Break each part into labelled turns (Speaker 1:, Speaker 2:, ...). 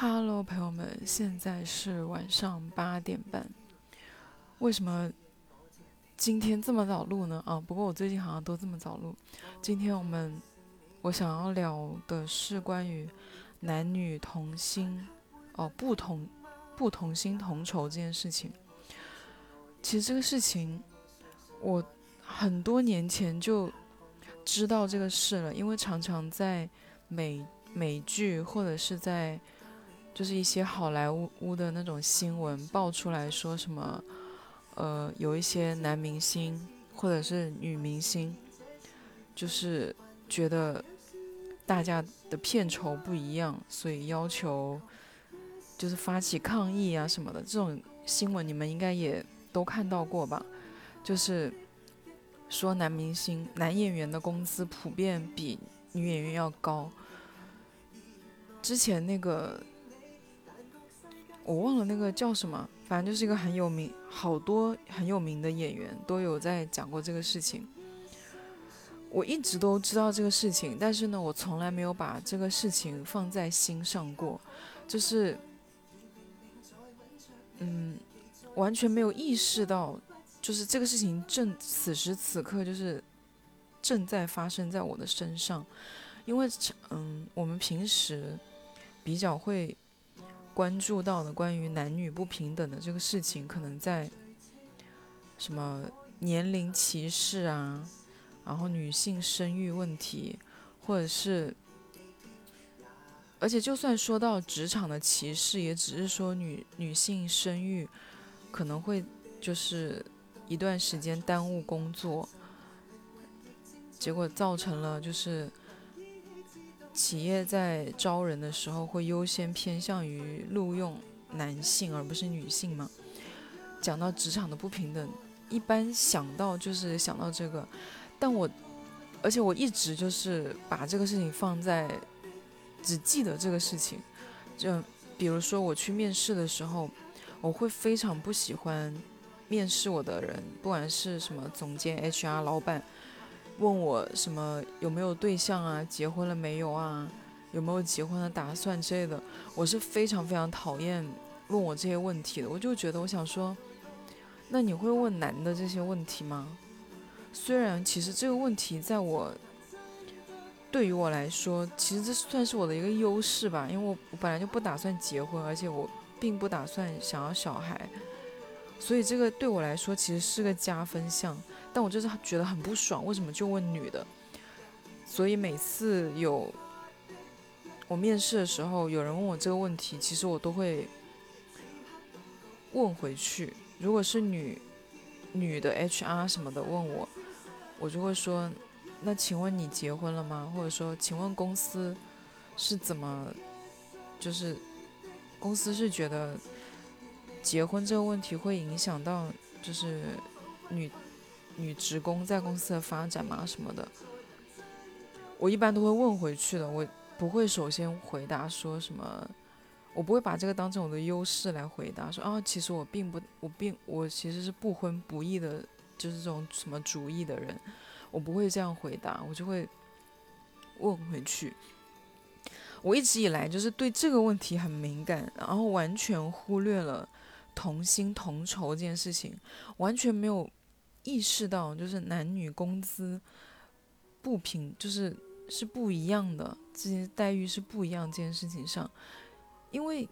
Speaker 1: Hello，朋友们，现在是晚上八点半。为什么今天这么早录呢？啊，不过我最近好像都这么早录。今天我们我想要聊的是关于男女同心哦，不同不同心同酬这件事情。其实这个事情我很多年前就知道这个事了，因为常常在美。美剧或者是在，就是一些好莱坞的那种新闻爆出来说什么，呃，有一些男明星或者是女明星，就是觉得大家的片酬不一样，所以要求就是发起抗议啊什么的。这种新闻你们应该也都看到过吧？就是说男明星、男演员的工资普遍比女演员要高。之前那个我忘了那个叫什么，反正就是一个很有名、好多很有名的演员都有在讲过这个事情。我一直都知道这个事情，但是呢，我从来没有把这个事情放在心上过，就是，嗯，完全没有意识到，就是这个事情正此时此刻就是正在发生在我的身上，因为，嗯，我们平时。比较会关注到的关于男女不平等的这个事情，可能在什么年龄歧视啊，然后女性生育问题，或者是，而且就算说到职场的歧视，也只是说女女性生育可能会就是一段时间耽误工作，结果造成了就是。企业在招人的时候会优先偏向于录用男性而不是女性吗？讲到职场的不平等，一般想到就是想到这个，但我，而且我一直就是把这个事情放在，只记得这个事情，就比如说我去面试的时候，我会非常不喜欢面试我的人，不管是什么总监、HR、老板。问我什么有没有对象啊？结婚了没有啊？有没有结婚的打算之类的？我是非常非常讨厌问我这些问题的。我就觉得，我想说，那你会问男的这些问题吗？虽然其实这个问题在我对于我来说，其实这算是我的一个优势吧，因为我本来就不打算结婚，而且我并不打算想要小孩，所以这个对我来说其实是个加分项。但我就是觉得很不爽，为什么就问女的？所以每次有我面试的时候，有人问我这个问题，其实我都会问回去。如果是女女的 HR 什么的问我，我就会说：“那请问你结婚了吗？”或者说：“请问公司是怎么，就是公司是觉得结婚这个问题会影响到就是女。”女职工在公司的发展嘛什么的，我一般都会问回去的。我不会首先回答说什么，我不会把这个当成我的优势来回答。说啊，其实我并不，我并我其实是不婚不育的，就是这种什么主义的人，我不会这样回答，我就会问回去。我一直以来就是对这个问题很敏感，然后完全忽略了同心同酬这件事情，完全没有。意识到就是男女工资不平，就是是不一样的，这些待遇是不一样这件事情上，因为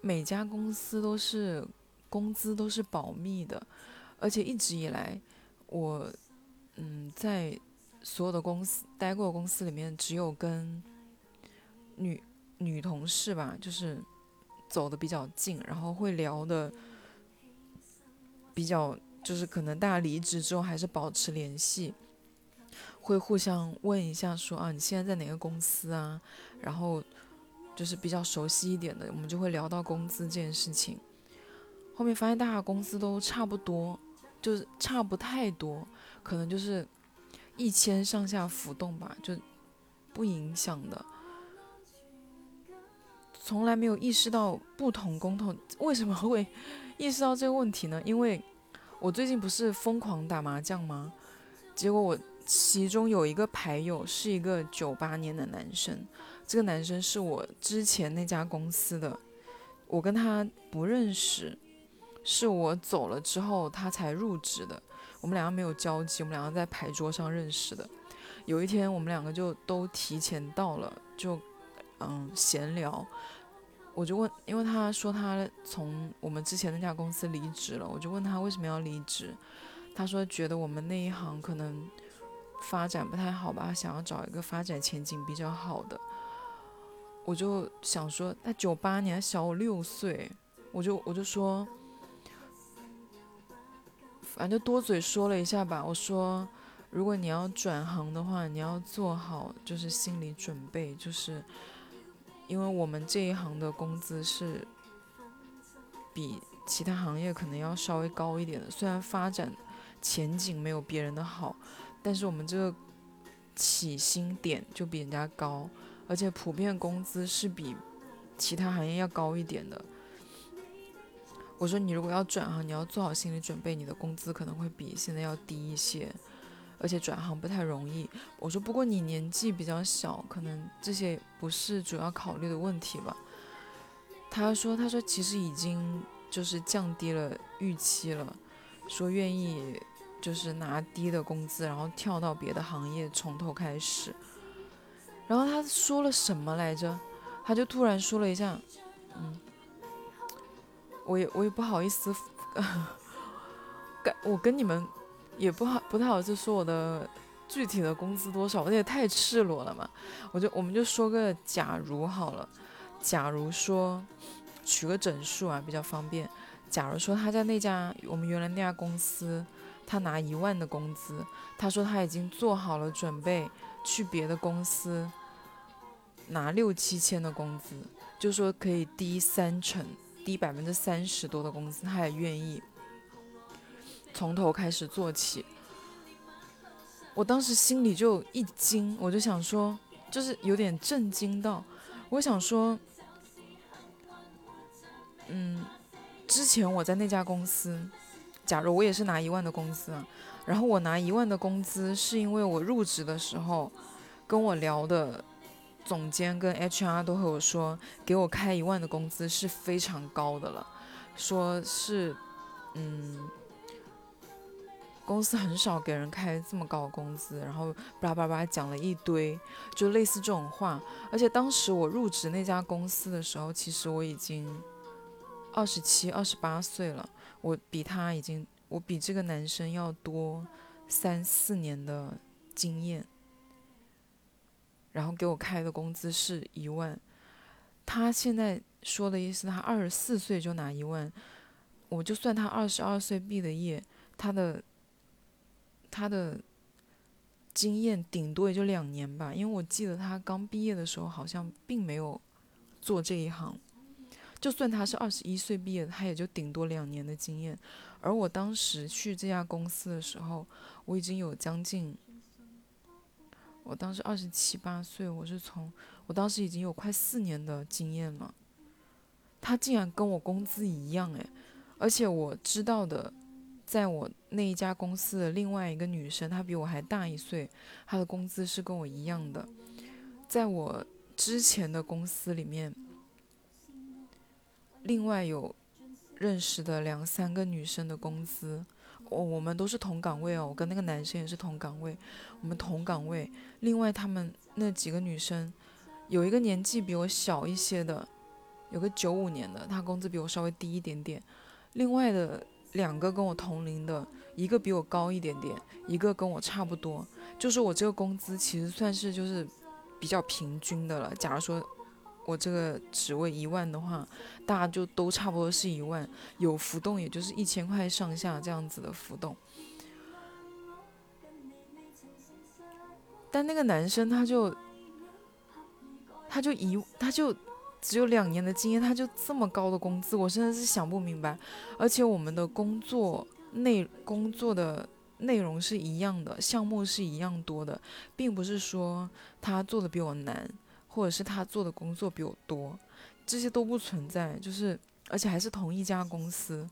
Speaker 1: 每家公司都是工资都是保密的，而且一直以来我嗯在所有的公司待过公司里面，只有跟女女同事吧，就是走的比较近，然后会聊的比较。就是可能大家离职之后还是保持联系，会互相问一下说啊你现在在哪个公司啊？然后就是比较熟悉一点的，我们就会聊到工资这件事情。后面发现大家工资都差不多，就是差不太多，可能就是一千上下浮动吧，就不影响的。从来没有意识到不同工头为什么会意识到这个问题呢？因为。我最近不是疯狂打麻将吗？结果我其中有一个牌友是一个九八年的男生，这个男生是我之前那家公司的，我跟他不认识，是我走了之后他才入职的，我们两个没有交集，我们两个在牌桌上认识的。有一天我们两个就都提前到了，就嗯闲聊，我就问，因为他说他从我们之前那家公司离职了，我就问他为什么要离职，他说觉得我们那一行可能。发展不太好吧？想要找一个发展前景比较好的，我就想说，他九八年小我六岁，我就我就说，反正多嘴说了一下吧。我说，如果你要转行的话，你要做好就是心理准备，就是因为我们这一行的工资是比其他行业可能要稍微高一点的，虽然发展前景没有别人的好。但是我们这个起薪点就比人家高，而且普遍工资是比其他行业要高一点的。我说你如果要转行，你要做好心理准备，你的工资可能会比现在要低一些，而且转行不太容易。我说不过你年纪比较小，可能这些不是主要考虑的问题吧。他说他说其实已经就是降低了预期了，说愿意。就是拿低的工资，然后跳到别的行业，从头开始。然后他说了什么来着？他就突然说了一下，嗯，我也我也不好意思，跟我跟你们也不好不太好就说我的具体的工资多少，我也太赤裸了嘛。我就我们就说个假如好了，假如说取个整数啊比较方便。假如说他在那家我们原来那家公司。他拿一万的工资，他说他已经做好了准备去别的公司拿六七千的工资，就说可以低三成，低百分之三十多的工资，他也愿意从头开始做起。我当时心里就一惊，我就想说，就是有点震惊到，我想说，嗯，之前我在那家公司。假如我也是拿一万的工资，然后我拿一万的工资，是因为我入职的时候，跟我聊的总监跟 HR 都和我说，给我开一万的工资是非常高的了，说是，嗯，公司很少给人开这么高的工资，然后叭叭叭讲了一堆，就类似这种话。而且当时我入职那家公司的时候，其实我已经二十七、二十八岁了。我比他已经，我比这个男生要多三四年的经验，然后给我开的工资是一万。他现在说的意思，他二十四岁就拿一万，我就算他二十二岁毕的业，他的他的经验顶多也就两年吧，因为我记得他刚毕业的时候好像并没有做这一行。就算他是二十一岁毕业，他也就顶多两年的经验。而我当时去这家公司的时候，我已经有将近，我当时二十七八岁，我是从我当时已经有快四年的经验了。他竟然跟我工资一样诶，而且我知道的，在我那一家公司的另外一个女生，她比我还大一岁，她的工资是跟我一样的。在我之前的公司里面。另外有认识的两三个女生的工资，我我们都是同岗位哦，我跟那个男生也是同岗位，我们同岗位。另外他们那几个女生，有一个年纪比我小一些的，有个九五年的，她工资比我稍微低一点点。另外的两个跟我同龄的，一个比我高一点点，一个跟我差不多。就是我这个工资其实算是就是比较平均的了。假如说。我这个职位一万的话，大家就都差不多是一万，有浮动也就是一千块上下这样子的浮动。但那个男生他就，他就一他就只有两年的经验，他就这么高的工资，我真的是想不明白。而且我们的工作内工作的内容是一样的，项目是一样多的，并不是说他做的比我难。或者是他做的工作比我多，这些都不存在，就是而且还是同一家公司。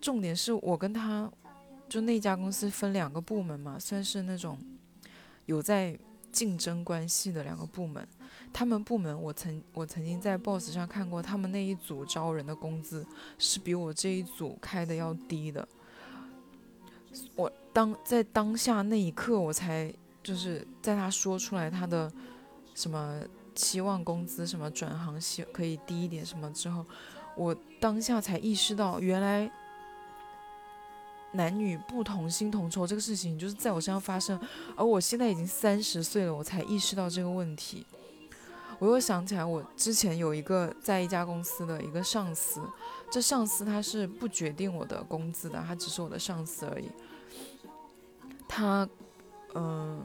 Speaker 1: 重点是我跟他，就那家公司分两个部门嘛，算是那种有在竞争关系的两个部门。他们部门我曾我曾经在 Boss 上看过，他们那一组招人的工资是比我这一组开的要低的。我当在当下那一刻，我才就是在他说出来他的什么期望工资什么转行希可以低一点什么之后，我当下才意识到，原来男女不同薪同酬这个事情就是在我身上发生，而我现在已经三十岁了，我才意识到这个问题。我又想起来，我之前有一个在一家公司的一个上司，这上司他是不决定我的工资的，他只是我的上司而已。他，嗯，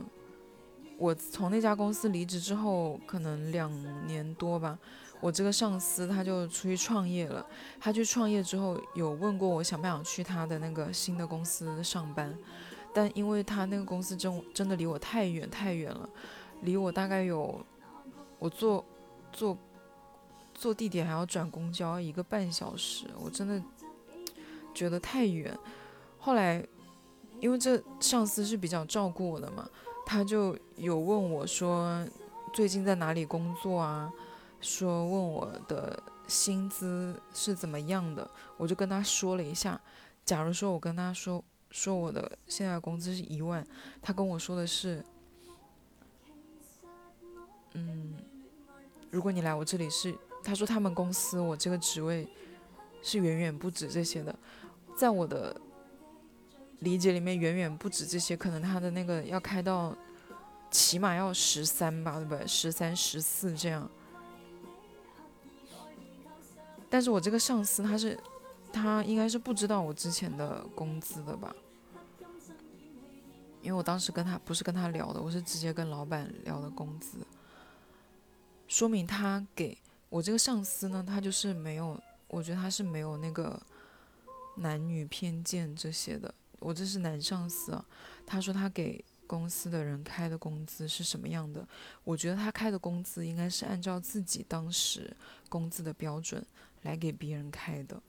Speaker 1: 我从那家公司离职之后，可能两年多吧，我这个上司他就出去创业了。他去创业之后，有问过我想不想去他的那个新的公司上班，但因为他那个公司真真的离我太远太远了，离我大概有。我坐坐坐地铁还要转公交一个半小时，我真的觉得太远。后来，因为这上司是比较照顾我的嘛，他就有问我说最近在哪里工作啊？说问我的薪资是怎么样的？我就跟他说了一下。假如说我跟他说说我的现在工资是一万，他跟我说的是，嗯。如果你来我这里是，他说他们公司我这个职位是远远不止这些的，在我的理解里面远远不止这些，可能他的那个要开到起码要十三吧，对不对？十三、十四这样。但是我这个上司他是，他应该是不知道我之前的工资的吧？因为我当时跟他不是跟他聊的，我是直接跟老板聊的工资。说明他给我这个上司呢，他就是没有，我觉得他是没有那个男女偏见这些的。我这是男上司啊，他说他给公司的人开的工资是什么样的？我觉得他开的工资应该是按照自己当时工资的标准来给别人开的。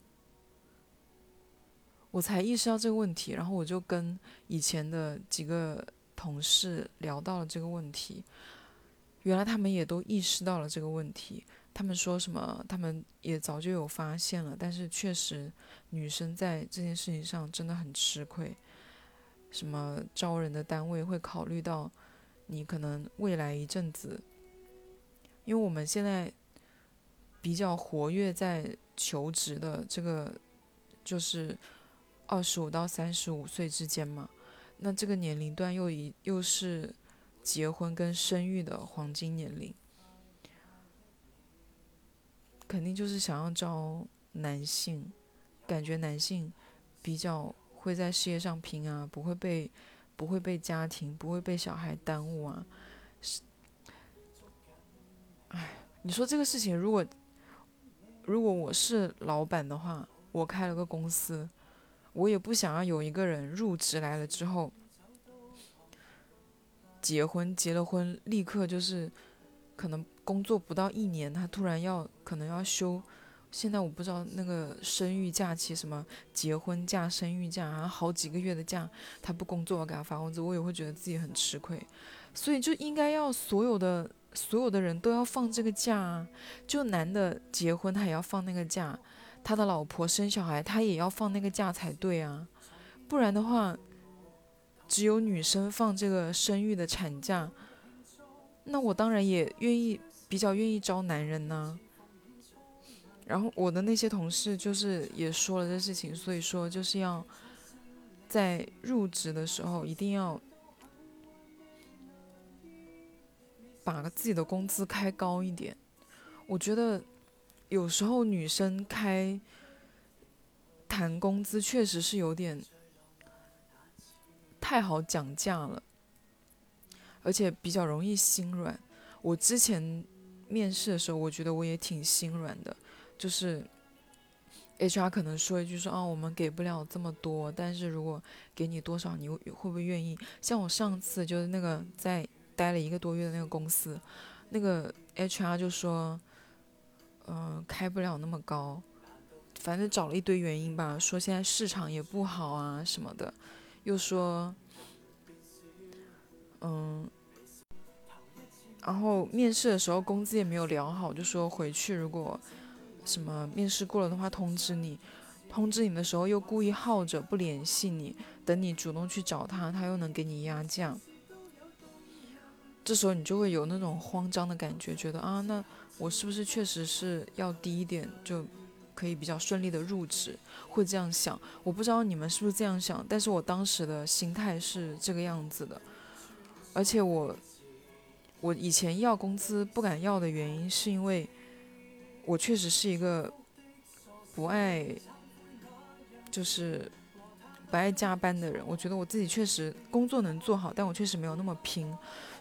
Speaker 1: 我才意识到这个问题，然后我就跟以前的几个同事聊到了这个问题。原来他们也都意识到了这个问题。他们说什么？他们也早就有发现了，但是确实，女生在这件事情上真的很吃亏。什么招人的单位会考虑到你可能未来一阵子，因为我们现在比较活跃在求职的这个，就是二十五到三十五岁之间嘛。那这个年龄段又一又是。结婚跟生育的黄金年龄，肯定就是想要招男性，感觉男性比较会在事业上拼啊，不会被不会被家庭不会被小孩耽误啊。哎，你说这个事情，如果如果我是老板的话，我开了个公司，我也不想要有一个人入职来了之后。结婚结了婚，立刻就是可能工作不到一年，他突然要可能要休。现在我不知道那个生育假期什么结婚假、生育假，然后好几个月的假，他不工作，我给他发工资，我也会觉得自己很吃亏。所以就应该要所有的所有的人都要放这个假啊！就男的结婚他也要放那个假，他的老婆生小孩他也要放那个假才对啊，不然的话。只有女生放这个生育的产假，那我当然也愿意，比较愿意招男人呢。然后我的那些同事就是也说了这事情，所以说就是要在入职的时候一定要把自己的工资开高一点。我觉得有时候女生开谈工资确实是有点。太好讲价了，而且比较容易心软。我之前面试的时候，我觉得我也挺心软的，就是 HR 可能说一句说啊，我们给不了这么多，但是如果给你多少，你会不会愿意？像我上次就是那个在待了一个多月的那个公司，那个 HR 就说，嗯，开不了那么高，反正找了一堆原因吧，说现在市场也不好啊什么的。又说，嗯，然后面试的时候工资也没有聊好，就说回去如果什么面试过了的话通知你，通知你的时候又故意耗着不联系你，等你主动去找他，他又能给你压价。这时候你就会有那种慌张的感觉，觉得啊，那我是不是确实是要低一点，就可以比较顺利的入职？会这样想。我不知道你们是不是这样想，但是我当时的心态是这个样子的。而且我，我以前要工资不敢要的原因，是因为我确实是一个不爱，就是不爱加班的人。我觉得我自己确实工作能做好，但我确实没有那么拼。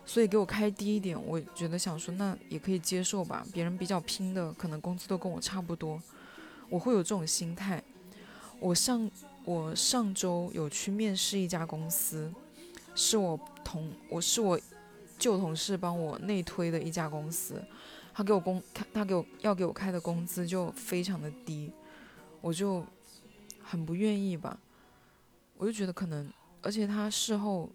Speaker 1: 所以给我开低一点，我觉得想说那也可以接受吧。别人比较拼的，可能工资都跟我差不多，我会有这种心态。我上我上周有去面试一家公司，是我同我是我旧同事帮我内推的一家公司，他给我工他给我要给我开的工资就非常的低，我就很不愿意吧。我就觉得可能，而且他事后。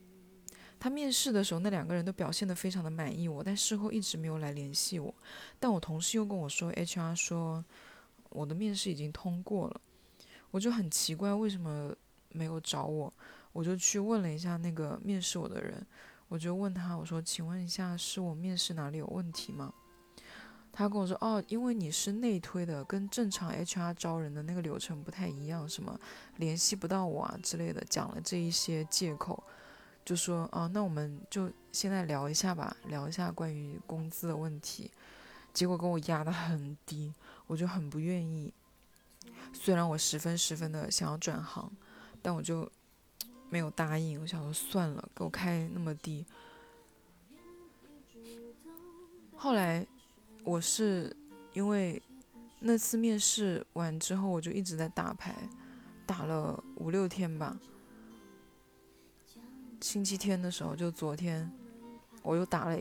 Speaker 1: 他面试的时候，那两个人都表现得非常的满意我，但事后一直没有来联系我。但我同事又跟我说，HR 说我的面试已经通过了，我就很奇怪为什么没有找我，我就去问了一下那个面试我的人，我就问他，我说，请问一下，是我面试哪里有问题吗？他跟我说，哦，因为你是内推的，跟正常 HR 招人的那个流程不太一样，什么联系不到我啊之类的，讲了这一些借口。就说啊，那我们就现在聊一下吧，聊一下关于工资的问题。结果跟我压得很低，我就很不愿意。虽然我十分十分的想要转行，但我就没有答应。我想说算了，给我开那么低。后来我是因为那次面试完之后，我就一直在打牌，打了五六天吧。星期天的时候，就昨天，我又打了，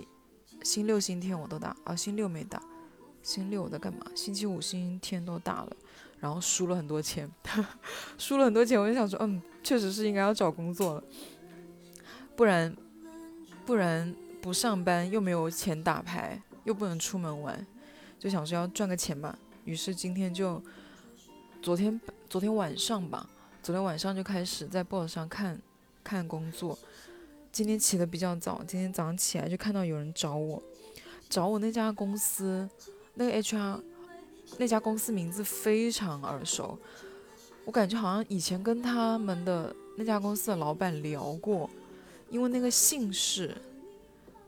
Speaker 1: 星六、星天我都打，啊，星六没打，星六我在干嘛？星期五、星期天都打了，然后输了很多钱，输了很多钱，我就想说，嗯，确实是应该要找工作了，不然，不然不上班又没有钱打牌，又不能出门玩，就想说要赚个钱吧。于是今天就，昨天昨天晚上吧，昨天晚上就开始在 boss 上看，看工作。今天起的比较早，今天早上起来就看到有人找我，找我那家公司，那个 HR，那家公司名字非常耳熟，我感觉好像以前跟他们的那家公司的老板聊过，因为那个姓氏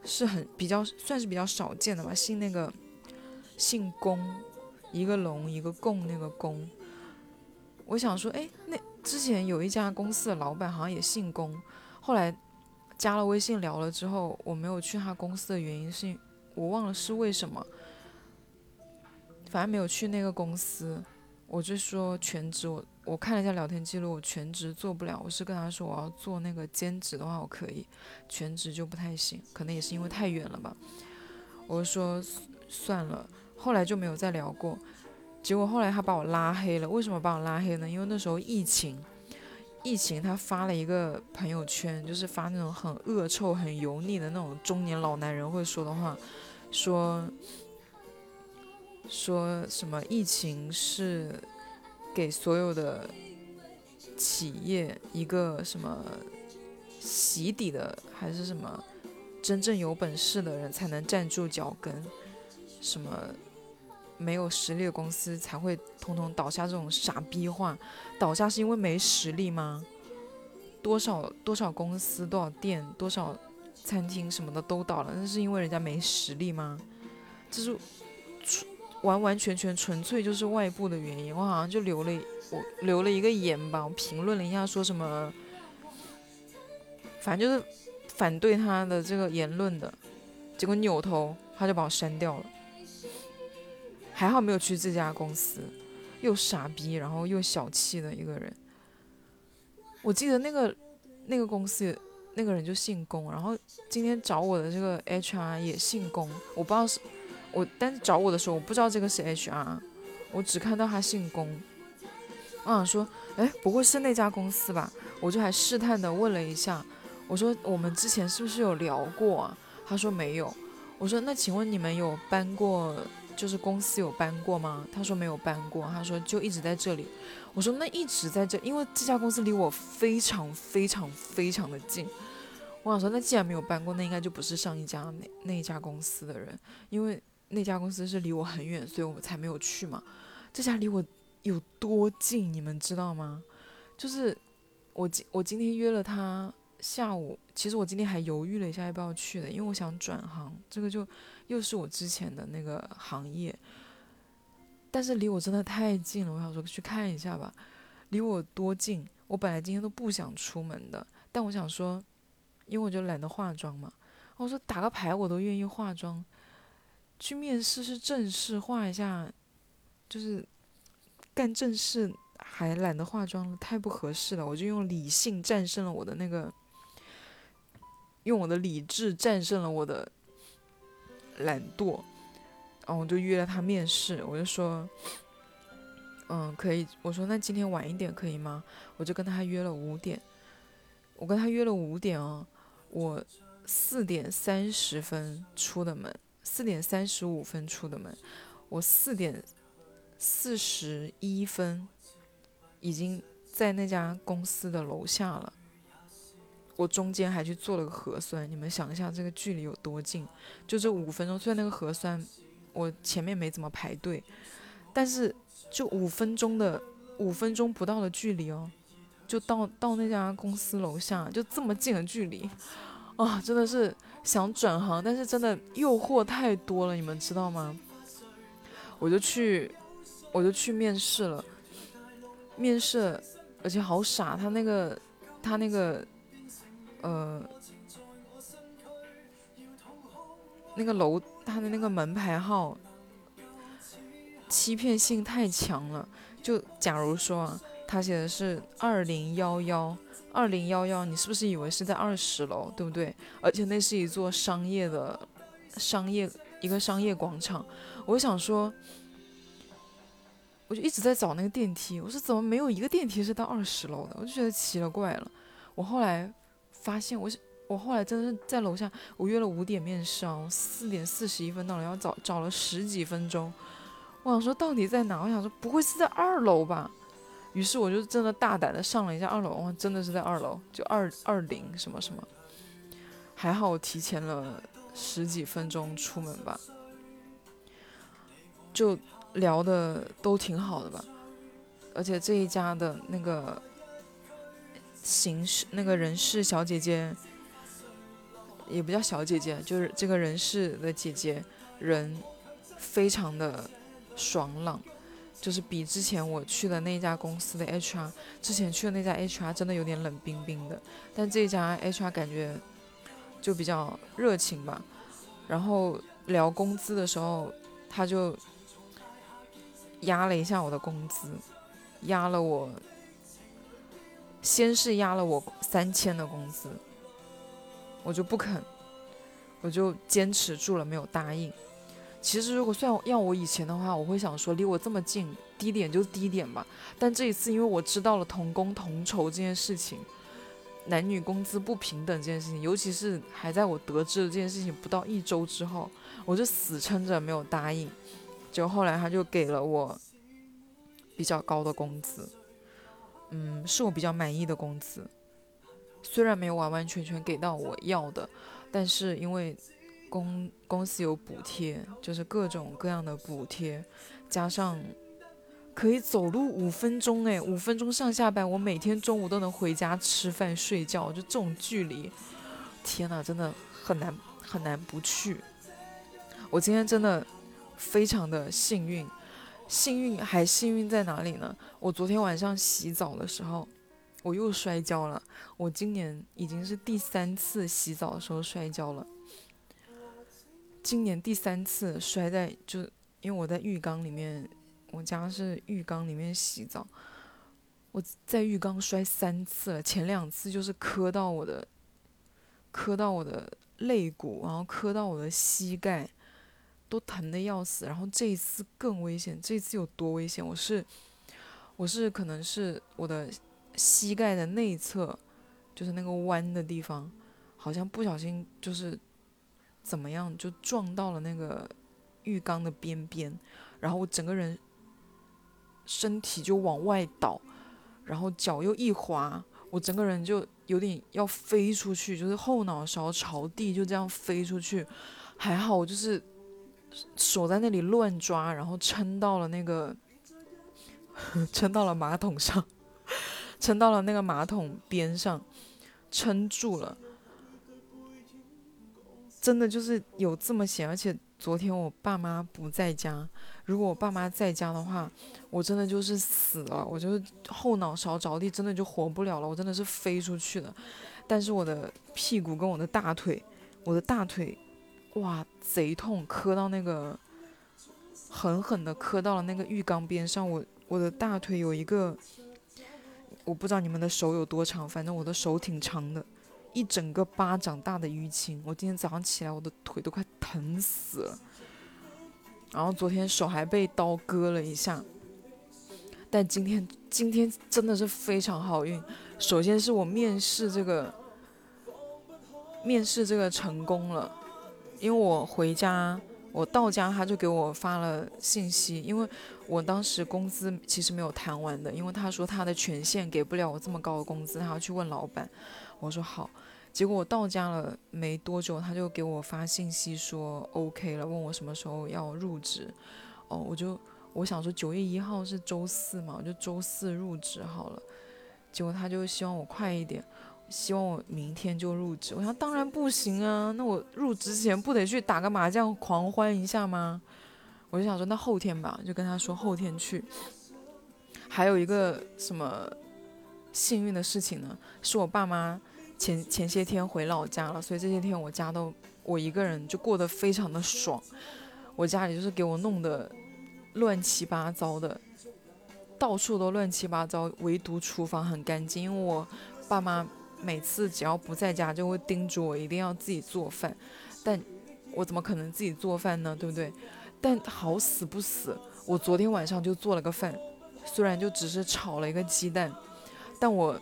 Speaker 1: 是很比较算是比较少见的吧，姓那个姓龚，一个龙一个贡那个龚，我想说，哎，那之前有一家公司的老板好像也姓龚，后来。加了微信聊了之后，我没有去他公司的原因是，我忘了是为什么。反正没有去那个公司，我就说全职。我我看了一下聊天记录，我全职做不了。我是跟他说我要做那个兼职的话，我可以，全职就不太行。可能也是因为太远了吧。我说算了，后来就没有再聊过。结果后来他把我拉黑了。为什么把我拉黑呢？因为那时候疫情。疫情，他发了一个朋友圈，就是发那种很恶臭、很油腻的那种中年老男人会说的话，说说什么疫情是给所有的企业一个什么洗底的，还是什么真正有本事的人才能站住脚跟，什么。没有实力的公司才会统统倒下，这种傻逼话，倒下是因为没实力吗？多少多少公司、多少店、多少餐厅什么的都倒了，那是因为人家没实力吗？这是纯完完全全纯粹就是外部的原因。我好像就留了我留了一个言吧，我评论了一下，说什么，反正就是反对他的这个言论的，结果扭头他就把我删掉了。还好没有去这家公司，又傻逼，然后又小气的一个人。我记得那个那个公司那个人就姓龚，然后今天找我的这个 HR 也姓龚，我不知道是我，但是找我的时候我不知道这个是 HR，我只看到他姓龚。我想说，哎，不会是那家公司吧？我就还试探的问了一下，我说我们之前是不是有聊过啊？他说没有。我说那请问你们有搬过，就是公司有搬过吗？他说没有搬过，他说就一直在这里。我说那一直在这，因为这家公司离我非常非常非常的近。我想说，那既然没有搬过，那应该就不是上一家那那一家公司的人，因为那家公司是离我很远，所以我才没有去嘛。这家离我。有多近，你们知道吗？就是我今我今天约了他下午，其实我今天还犹豫了一下要不要去的，因为我想转行，这个就又是我之前的那个行业，但是离我真的太近了，我想说去看一下吧。离我多近？我本来今天都不想出门的，但我想说，因为我就懒得化妆嘛，我说打个牌我都愿意化妆，去面试是正式化一下，就是。干正事还懒得化妆，太不合适了。我就用理性战胜了我的那个，用我的理智战胜了我的懒惰。然后我就约了他面试，我就说，嗯，可以。我说那今天晚一点可以吗？我就跟他约了五点。我跟他约了五点哦，我四点三十分出的门，四点三十五分出的门，我四点。四十一分，已经在那家公司的楼下了。我中间还去做了个核酸，你们想一下这个距离有多近？就这五分钟，虽然那个核酸我前面没怎么排队，但是就五分钟的五分钟不到的距离哦，就到到那家公司楼下，就这么近的距离啊！真的是想转行，但是真的诱惑太多了，你们知道吗？我就去。我就去面试了，面试，而且好傻，他那个，他那个，呃，那个楼，它的那个门牌号，欺骗性太强了。就假如说，他写的是二零幺幺，二零幺幺，你是不是以为是在二十楼，对不对？而且那是一座商业的，商业一个商业广场，我想说。我就一直在找那个电梯，我说怎么没有一个电梯是到二十楼的？我就觉得奇了怪了。我后来发现，我我后来真的是在楼下，我约了五点面试啊，四点四十一分到了，然后找找了十几分钟。我想说到底在哪？我想说不会是在二楼吧？于是我就真的大胆的上了一下二楼，哇，真的是在二楼，就二二零什么什么。还好我提前了十几分钟出门吧，就。聊的都挺好的吧，而且这一家的那个形式，那个人事小姐姐，也不叫小姐姐，就是这个人事的姐姐，人非常的爽朗，就是比之前我去的那家公司的 HR，之前去的那家 HR 真的有点冷冰冰的，但这家 HR 感觉就比较热情吧，然后聊工资的时候，他就。压了一下我的工资，压了我，先是压了我三千的工资，我就不肯，我就坚持住了，没有答应。其实如果算要我以前的话，我会想说离我这么近，低点就低点吧。但这一次，因为我知道了同工同酬这件事情，男女工资不平等这件事情，尤其是还在我得知了这件事情不到一周之后，我就死撑着没有答应。就后来他就给了我比较高的工资，嗯，是我比较满意的工资。虽然没有完完全全给到我要的，但是因为公公司有补贴，就是各种各样的补贴，加上可以走路五分钟，哎，五分钟上下班，我每天中午都能回家吃饭睡觉，就这种距离，天呐，真的很难很难不去。我今天真的。非常的幸运，幸运还幸运在哪里呢？我昨天晚上洗澡的时候，我又摔跤了。我今年已经是第三次洗澡的时候摔跤了。今年第三次摔在就因为我在浴缸里面，我家是浴缸里面洗澡，我在浴缸摔三次了。前两次就是磕到我的，磕到我的肋骨，然后磕到我的膝盖。都疼的要死，然后这一次更危险。这一次有多危险？我是我是可能是我的膝盖的内侧，就是那个弯的地方，好像不小心就是怎么样就撞到了那个浴缸的边边，然后我整个人身体就往外倒，然后脚又一滑，我整个人就有点要飞出去，就是后脑勺朝地就这样飞出去，还好我就是手在那里乱抓，然后撑到了那个。撑到了马桶上，撑到了那个马桶边上，撑住了。真的就是有这么险，而且昨天我爸妈不在家。如果我爸妈在家的话，我真的就是死了，我就是后脑勺着地，真的就活不了了。我真的是飞出去了，但是我的屁股跟我的大腿，我的大腿，哇，贼痛，磕到那个，狠狠的磕到了那个浴缸边上，我。我的大腿有一个，我不知道你们的手有多长，反正我的手挺长的，一整个巴掌大的淤青。我今天早上起来，我的腿都快疼死了。然后昨天手还被刀割了一下，但今天今天真的是非常好运。首先是我面试这个，面试这个成功了，因为我回家。我到家，他就给我发了信息，因为我当时工资其实没有谈完的，因为他说他的权限给不了我这么高的工资，他要去问老板。我说好，结果我到家了没多久，他就给我发信息说 OK 了，问我什么时候要入职。哦，我就我想说九月一号是周四嘛，我就周四入职好了。结果他就希望我快一点。希望我明天就入职，我想当然不行啊，那我入职前不得去打个麻将狂欢一下吗？我就想说那后天吧，就跟他说后天去。还有一个什么幸运的事情呢？是我爸妈前前些天回老家了，所以这些天我家都我一个人就过得非常的爽。我家里就是给我弄得乱七八糟的，到处都乱七八糟，唯独厨房很干净，因为我爸妈。每次只要不在家，就会叮嘱我一定要自己做饭，但我怎么可能自己做饭呢？对不对？但好死不死，我昨天晚上就做了个饭，虽然就只是炒了一个鸡蛋，但我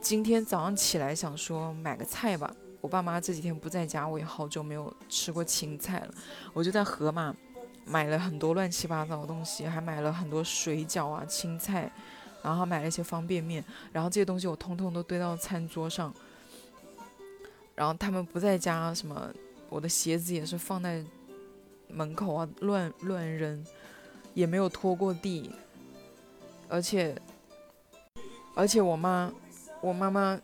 Speaker 1: 今天早上起来想说买个菜吧。我爸妈这几天不在家，我也好久没有吃过青菜了，我就在盒马买了很多乱七八糟的东西，还买了很多水饺啊、青菜。然后买了一些方便面，然后这些东西我通通都堆到餐桌上。然后他们不在家，什么我的鞋子也是放在门口啊，乱乱扔，也没有拖过地。而且，而且我妈，我妈妈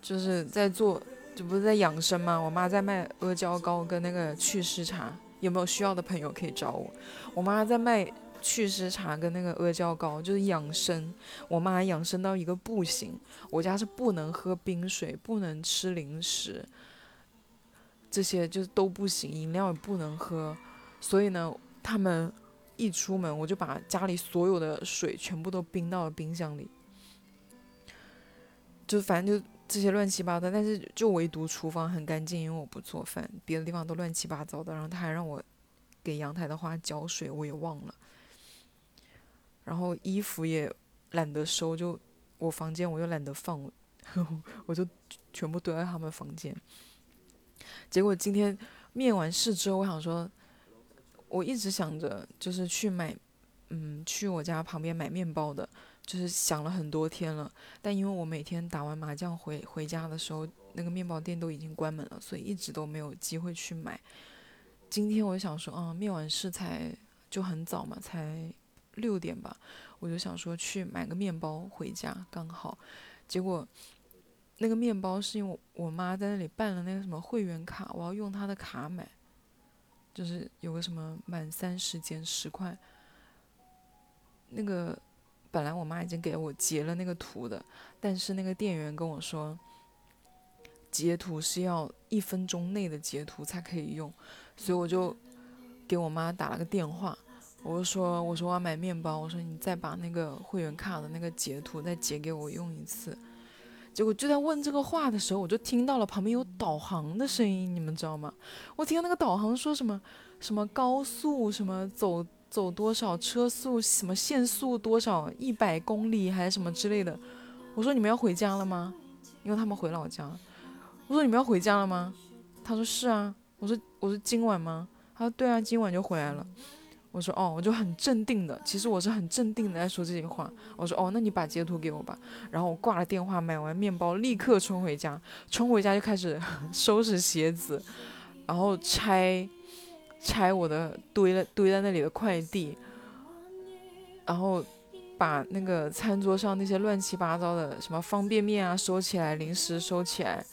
Speaker 1: 就是在做，这不是在养生吗？我妈在卖阿胶糕跟那个祛湿茶，有没有需要的朋友可以找我？我妈在卖。祛湿茶跟那个阿胶糕就是养生，我妈养生到一个不行。我家是不能喝冰水，不能吃零食，这些就都不行，饮料也不能喝。所以呢，他们一出门，我就把家里所有的水全部都冰到了冰箱里，就反正就这些乱七八糟。但是就唯独厨房很干净，因为我不做饭，别的地方都乱七八糟的。然后他还让我给阳台的花浇水，我也忘了。然后衣服也懒得收，就我房间我又懒得放，我就全部堆在他们房间。结果今天面完试之后，我想说，我一直想着就是去买，嗯，去我家旁边买面包的，就是想了很多天了。但因为我每天打完麻将回回家的时候，那个面包店都已经关门了，所以一直都没有机会去买。今天我想说，啊，面完试才就很早嘛，才。六点吧，我就想说去买个面包回家，刚好，结果那个面包是因为我妈在那里办了那个什么会员卡，我要用她的卡买，就是有个什么满三十减十块，那个本来我妈已经给我截了那个图的，但是那个店员跟我说，截图是要一分钟内的截图才可以用，所以我就给我妈打了个电话。我就说，我说我要买面包，我说你再把那个会员卡的那个截图再截给我用一次。结果就在问这个话的时候，我就听到了旁边有导航的声音，你们知道吗？我听到那个导航说什么什么高速什么走走多少车速，什么限速多少，一百公里还是什么之类的。我说你们要回家了吗？因为他们回老家。我说你们要回家了吗？他说是啊。我说我说今晚吗？他说对啊，今晚就回来了。我说哦，我就很镇定的，其实我是很镇定的在说这些话。我说哦，那你把截图给我吧。然后我挂了电话，买完面包，立刻冲回家，冲回家就开始 收拾鞋子，然后拆拆我的堆了堆在那里的快递，然后把那个餐桌上那些乱七八糟的什么方便面啊收起来，零食收起来，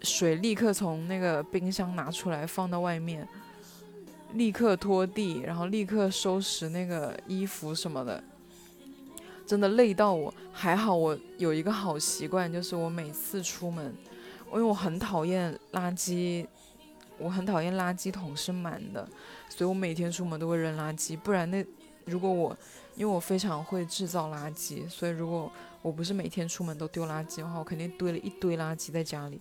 Speaker 1: 水立刻从那个冰箱拿出来放到外面。立刻拖地，然后立刻收拾那个衣服什么的，真的累到我。还好我有一个好习惯，就是我每次出门，因为我很讨厌垃圾，我很讨厌垃圾桶是满的，所以我每天出门都会扔垃圾。不然那如果我，因为我非常会制造垃圾，所以如果我不是每天出门都丢垃圾的话，我肯定堆了一堆垃圾在家里。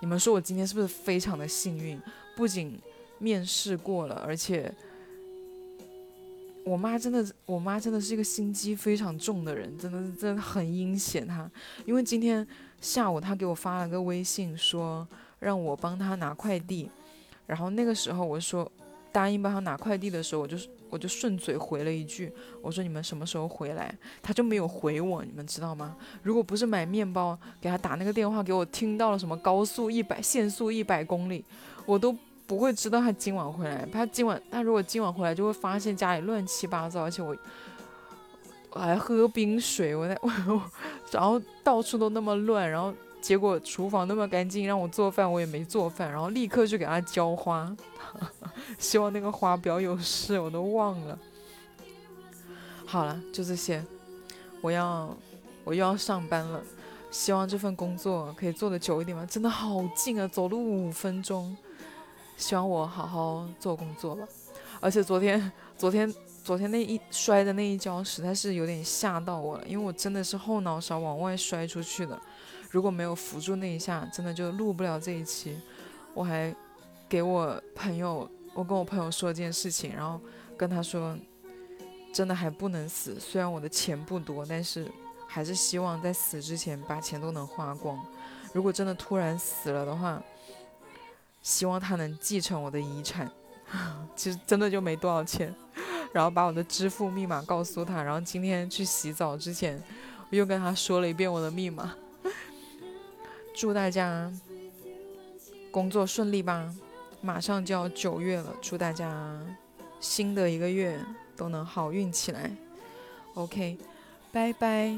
Speaker 1: 你们说我今天是不是非常的幸运？不仅面试过了，而且我妈真的，我妈真的是一个心机非常重的人，真的真的很阴险。她因为今天下午她给我发了个微信，说让我帮她拿快递，然后那个时候我说答应帮她拿快递的时候，我就我就顺嘴回了一句，我说你们什么时候回来？她就没有回我，你们知道吗？如果不是买面包给她打那个电话，给我听到了什么高速一百限速一百公里，我都。不会知道他今晚回来。他今晚，他如果今晚回来，就会发现家里乱七八糟，而且我我还喝冰水，我在 我，然后到处都那么乱，然后结果厨房那么干净，让我做饭我也没做饭，然后立刻去给他浇花，希望那个花不要有事，我都忘了。好了，就这些，我要我又要上班了，希望这份工作可以做的久一点吧，真的好近啊，走路五分钟。希望我好好做工作吧，而且昨天、昨天、昨天那一摔的那一跤，实在是有点吓到我了，因为我真的是后脑勺往外摔出去的，如果没有扶住那一下，真的就录不了这一期。我还给我朋友，我跟我朋友说这件事情，然后跟他说，真的还不能死，虽然我的钱不多，但是还是希望在死之前把钱都能花光。如果真的突然死了的话，希望他能继承我的遗产，其实真的就没多少钱，然后把我的支付密码告诉他，然后今天去洗澡之前，我又跟他说了一遍我的密码。祝大家工作顺利吧，马上就要九月了，祝大家新的一个月都能好运起来。OK，拜拜。